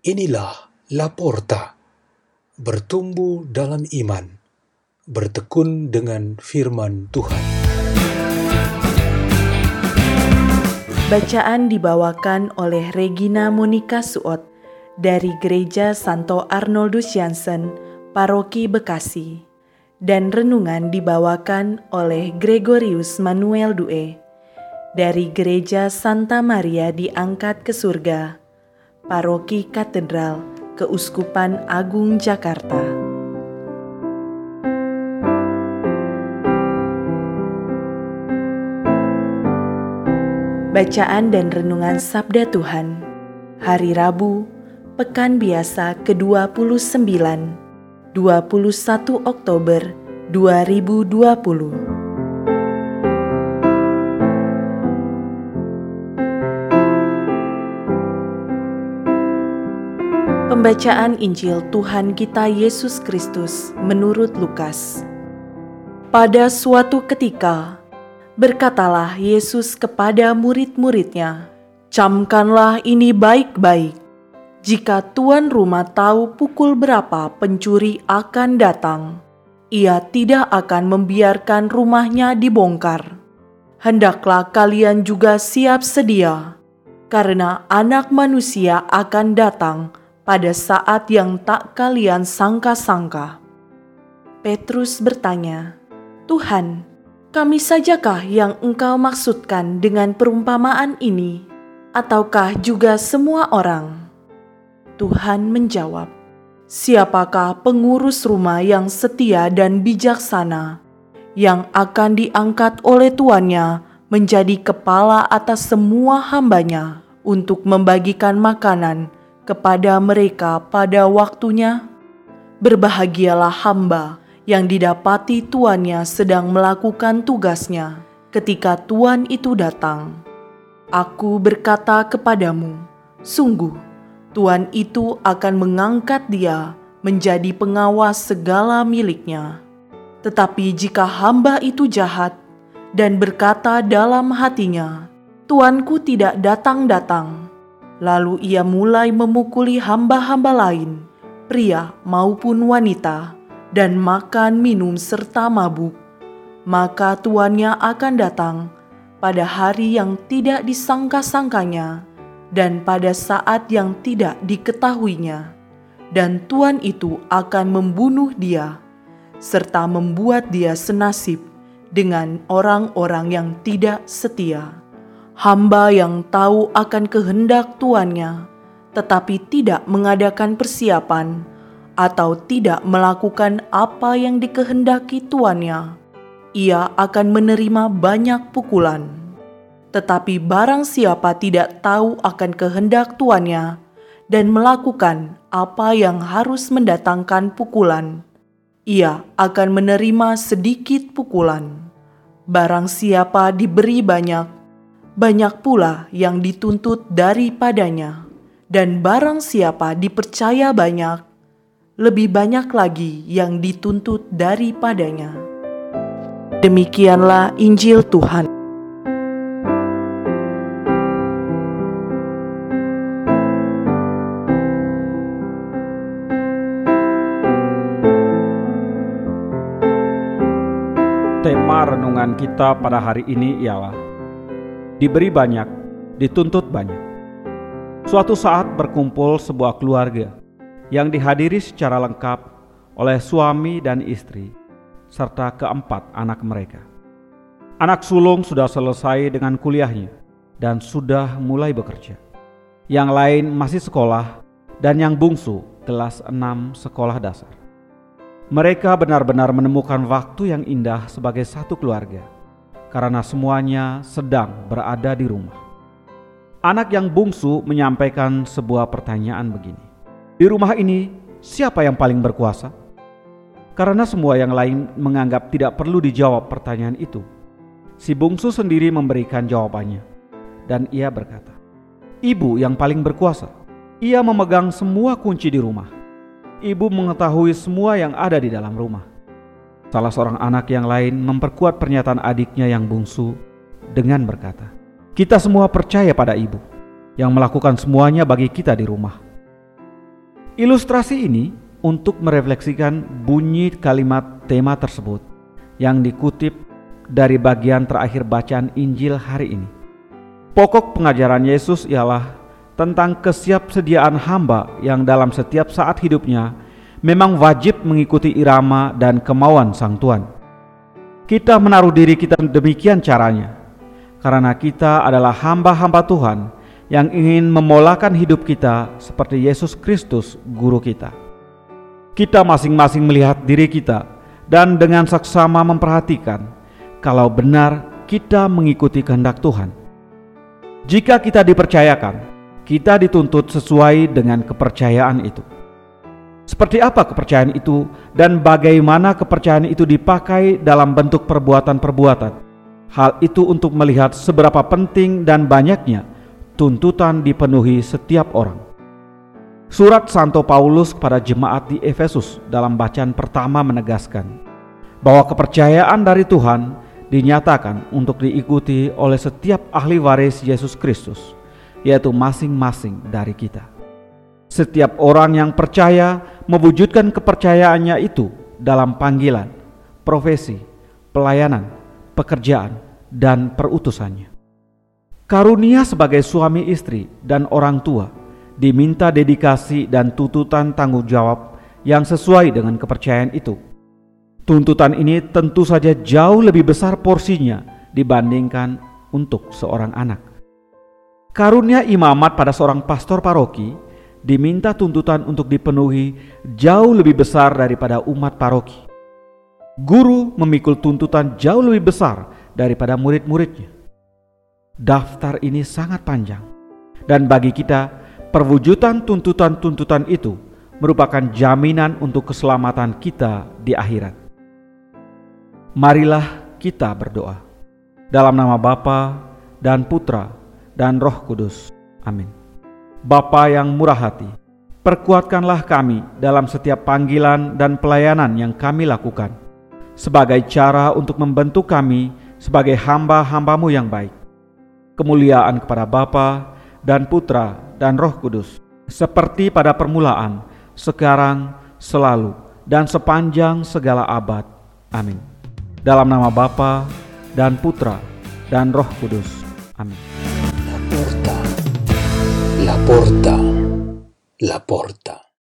Inilah Laporta, bertumbuh dalam iman, bertekun dengan firman Tuhan. Bacaan dibawakan oleh Regina Monica Suot dari Gereja Santo Arnoldus Jansen, Paroki Bekasi. Dan renungan dibawakan oleh Gregorius Manuel Due dari Gereja Santa Maria diangkat ke surga, Paroki Katedral, Keuskupan Agung Jakarta. Bacaan dan Renungan Sabda Tuhan Hari Rabu, Pekan Biasa ke-29 21 Oktober 2020 Pembacaan Injil Tuhan kita Yesus Kristus menurut Lukas. Pada suatu ketika, berkatalah Yesus kepada murid-muridnya, "Camkanlah ini baik-baik. Jika tuan rumah tahu pukul berapa pencuri akan datang, ia tidak akan membiarkan rumahnya dibongkar. Hendaklah kalian juga siap sedia, karena Anak Manusia akan datang." Pada saat yang tak kalian sangka-sangka. Petrus bertanya, "Tuhan, kami sajakah yang Engkau maksudkan dengan perumpamaan ini, ataukah juga semua orang?" Tuhan menjawab, "Siapakah pengurus rumah yang setia dan bijaksana yang akan diangkat oleh tuannya menjadi kepala atas semua hambanya untuk membagikan makanan?" Kepada mereka pada waktunya. Berbahagialah hamba yang didapati tuannya sedang melakukan tugasnya ketika tuan itu datang. Aku berkata kepadamu, sungguh tuan itu akan mengangkat dia menjadi pengawas segala miliknya. Tetapi jika hamba itu jahat dan berkata dalam hatinya, "Tuanku tidak datang-datang," Lalu ia mulai memukuli hamba-hamba lain, pria maupun wanita, dan makan minum serta mabuk. Maka tuannya akan datang pada hari yang tidak disangka-sangkanya dan pada saat yang tidak diketahuinya. Dan tuan itu akan membunuh dia, serta membuat dia senasib dengan orang-orang yang tidak setia hamba yang tahu akan kehendak tuannya, tetapi tidak mengadakan persiapan atau tidak melakukan apa yang dikehendaki tuannya, ia akan menerima banyak pukulan. Tetapi barang siapa tidak tahu akan kehendak tuannya dan melakukan apa yang harus mendatangkan pukulan, ia akan menerima sedikit pukulan. Barang siapa diberi banyak, banyak pula yang dituntut daripadanya, dan barang siapa dipercaya banyak, lebih banyak lagi yang dituntut daripadanya. Demikianlah Injil Tuhan. Tema renungan kita pada hari ini ialah diberi banyak, dituntut banyak. Suatu saat berkumpul sebuah keluarga yang dihadiri secara lengkap oleh suami dan istri, serta keempat anak mereka. Anak sulung sudah selesai dengan kuliahnya dan sudah mulai bekerja. Yang lain masih sekolah dan yang bungsu kelas 6 sekolah dasar. Mereka benar-benar menemukan waktu yang indah sebagai satu keluarga karena semuanya sedang berada di rumah. Anak yang bungsu menyampaikan sebuah pertanyaan begini: "Di rumah ini, siapa yang paling berkuasa?" Karena semua yang lain menganggap tidak perlu dijawab pertanyaan itu, si bungsu sendiri memberikan jawabannya, dan ia berkata, "Ibu yang paling berkuasa. Ia memegang semua kunci di rumah. Ibu mengetahui semua yang ada di dalam rumah." Salah seorang anak yang lain memperkuat pernyataan adiknya yang bungsu dengan berkata, "Kita semua percaya pada ibu yang melakukan semuanya bagi kita di rumah. Ilustrasi ini untuk merefleksikan bunyi kalimat tema tersebut yang dikutip dari bagian terakhir bacaan Injil hari ini. Pokok pengajaran Yesus ialah tentang kesiapsediaan hamba yang dalam setiap saat hidupnya memang wajib mengikuti irama dan kemauan Sang Tuhan. Kita menaruh diri kita demikian caranya, karena kita adalah hamba-hamba Tuhan yang ingin memolakan hidup kita seperti Yesus Kristus, Guru kita. Kita masing-masing melihat diri kita dan dengan saksama memperhatikan kalau benar kita mengikuti kehendak Tuhan. Jika kita dipercayakan, kita dituntut sesuai dengan kepercayaan itu. Seperti apa kepercayaan itu dan bagaimana kepercayaan itu dipakai dalam bentuk perbuatan-perbuatan? Hal itu untuk melihat seberapa penting dan banyaknya tuntutan dipenuhi setiap orang. Surat Santo Paulus kepada jemaat di Efesus dalam bacaan pertama menegaskan bahwa kepercayaan dari Tuhan dinyatakan untuk diikuti oleh setiap ahli waris Yesus Kristus, yaitu masing-masing dari kita. Setiap orang yang percaya mewujudkan kepercayaannya itu dalam panggilan, profesi, pelayanan, pekerjaan, dan perutusannya. Karunia sebagai suami istri dan orang tua diminta dedikasi dan tuntutan tanggung jawab yang sesuai dengan kepercayaan itu. Tuntutan ini tentu saja jauh lebih besar porsinya dibandingkan untuk seorang anak. Karunia imamat pada seorang pastor paroki diminta tuntutan untuk dipenuhi jauh lebih besar daripada umat paroki. Guru memikul tuntutan jauh lebih besar daripada murid-muridnya. Daftar ini sangat panjang, dan bagi kita, perwujudan tuntutan-tuntutan itu merupakan jaminan untuk keselamatan kita di akhirat. Marilah kita berdoa. Dalam nama Bapa dan Putra dan Roh Kudus. Amin. Bapa yang murah hati, perkuatkanlah kami dalam setiap panggilan dan pelayanan yang kami lakukan, sebagai cara untuk membentuk kami sebagai hamba-hambamu yang baik. Kemuliaan kepada Bapa dan Putra dan Roh Kudus, seperti pada permulaan, sekarang, selalu, dan sepanjang segala abad. Amin. Dalam nama Bapa dan Putra dan Roh Kudus. Amin. La porta, la porta.